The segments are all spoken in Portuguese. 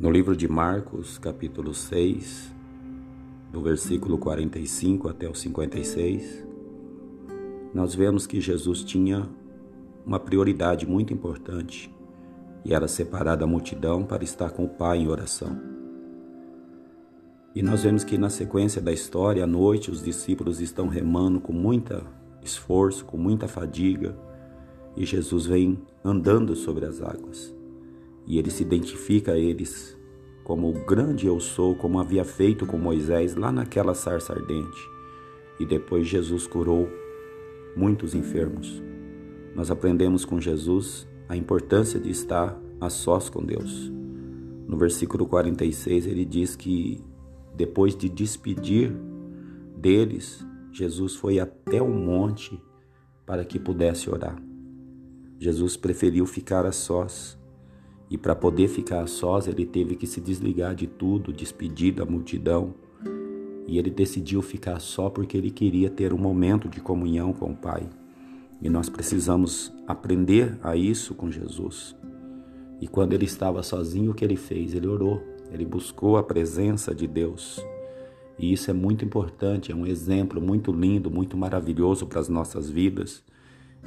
No livro de Marcos, capítulo 6, do versículo 45 até o 56, nós vemos que Jesus tinha uma prioridade muito importante e era separar da multidão para estar com o Pai em oração. E nós vemos que na sequência da história, à noite, os discípulos estão remando com muito esforço, com muita fadiga, e Jesus vem andando sobre as águas. E ele se identifica a eles como o grande eu sou, como havia feito com Moisés lá naquela sarça ardente. E depois Jesus curou muitos enfermos. Nós aprendemos com Jesus a importância de estar a sós com Deus. No versículo 46 ele diz que depois de despedir deles, Jesus foi até o monte para que pudesse orar. Jesus preferiu ficar a sós. E para poder ficar a sós, ele teve que se desligar de tudo, despedir da multidão. E ele decidiu ficar só porque ele queria ter um momento de comunhão com o Pai. E nós precisamos aprender a isso com Jesus. E quando ele estava sozinho, o que ele fez? Ele orou, ele buscou a presença de Deus. E isso é muito importante, é um exemplo muito lindo, muito maravilhoso para as nossas vidas.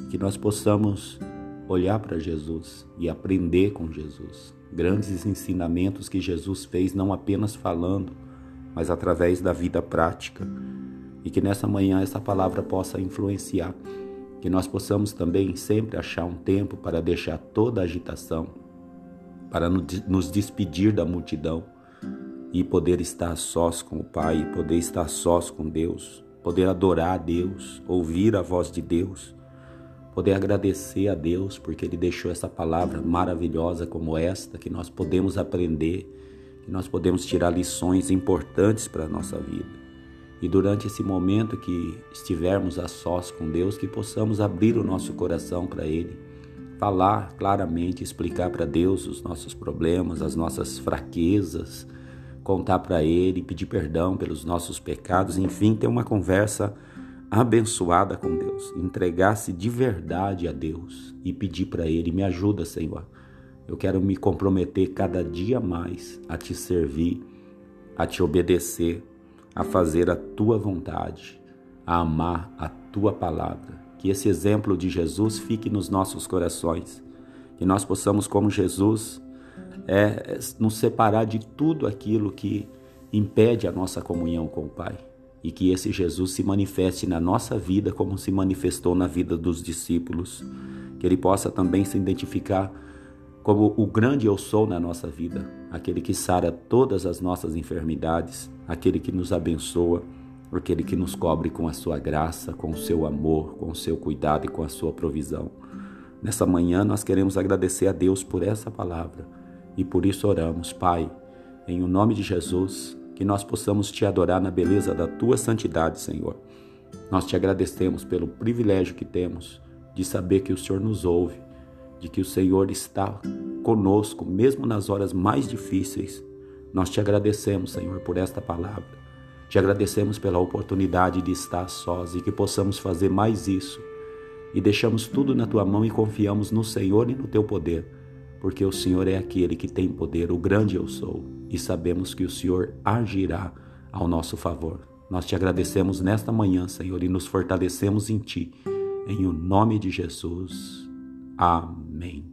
Que nós possamos olhar para Jesus e aprender com Jesus. Grandes ensinamentos que Jesus fez, não apenas falando, mas através da vida prática. E que nessa manhã essa palavra possa influenciar. Que nós possamos também sempre achar um tempo para deixar toda a agitação, para nos despedir da multidão e poder estar sós com o Pai, poder estar sós com Deus, poder adorar a Deus, ouvir a voz de Deus poder agradecer a Deus porque Ele deixou essa palavra maravilhosa como esta, que nós podemos aprender, que nós podemos tirar lições importantes para a nossa vida. E durante esse momento que estivermos a sós com Deus, que possamos abrir o nosso coração para Ele, falar claramente, explicar para Deus os nossos problemas, as nossas fraquezas, contar para Ele, pedir perdão pelos nossos pecados, enfim, ter uma conversa abençoada com Deus, entregar-se de verdade a Deus e pedir para Ele: me ajuda, Senhor. Eu quero me comprometer cada dia mais a te servir, a te obedecer, a fazer a tua vontade, a amar a tua palavra. Que esse exemplo de Jesus fique nos nossos corações, que nós possamos, como Jesus, é, nos separar de tudo aquilo que impede a nossa comunhão com o Pai e que esse Jesus se manifeste na nossa vida como se manifestou na vida dos discípulos. Que ele possa também se identificar como o grande eu sou na nossa vida, aquele que sara todas as nossas enfermidades, aquele que nos abençoa, aquele que nos cobre com a sua graça, com o seu amor, com o seu cuidado e com a sua provisão. Nessa manhã nós queremos agradecer a Deus por essa palavra e por isso oramos, Pai, em o nome de Jesus que nós possamos te adorar na beleza da tua santidade, Senhor. Nós te agradecemos pelo privilégio que temos de saber que o Senhor nos ouve, de que o Senhor está conosco, mesmo nas horas mais difíceis. Nós te agradecemos, Senhor, por esta palavra. Te agradecemos pela oportunidade de estar sós e que possamos fazer mais isso. E deixamos tudo na tua mão e confiamos no Senhor e no teu poder porque o Senhor é aquele que tem poder, o grande eu sou, e sabemos que o Senhor agirá ao nosso favor. Nós te agradecemos nesta manhã, Senhor, e nos fortalecemos em Ti. Em o nome de Jesus. Amém.